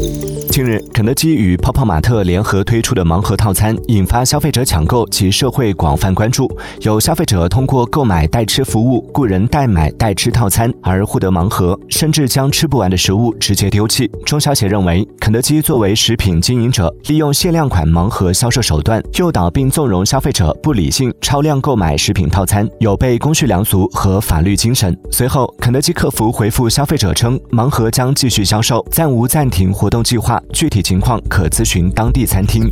Thank you. 近日，肯德基与泡泡玛特联合推出的盲盒套餐引发消费者抢购及社会广泛关注。有消费者通过购买代吃服务、雇人代买代吃套餐而获得盲盒，甚至将吃不完的食物直接丢弃。中消协认为，肯德基作为食品经营者，利用限量款盲盒销售手段诱导并纵容消费者不理性超量购买食品套餐，有悖公序良俗和法律精神。随后，肯德基客服回复消费者称，盲盒将继续销售，暂无暂停活动计划。具体情况可咨询当地餐厅。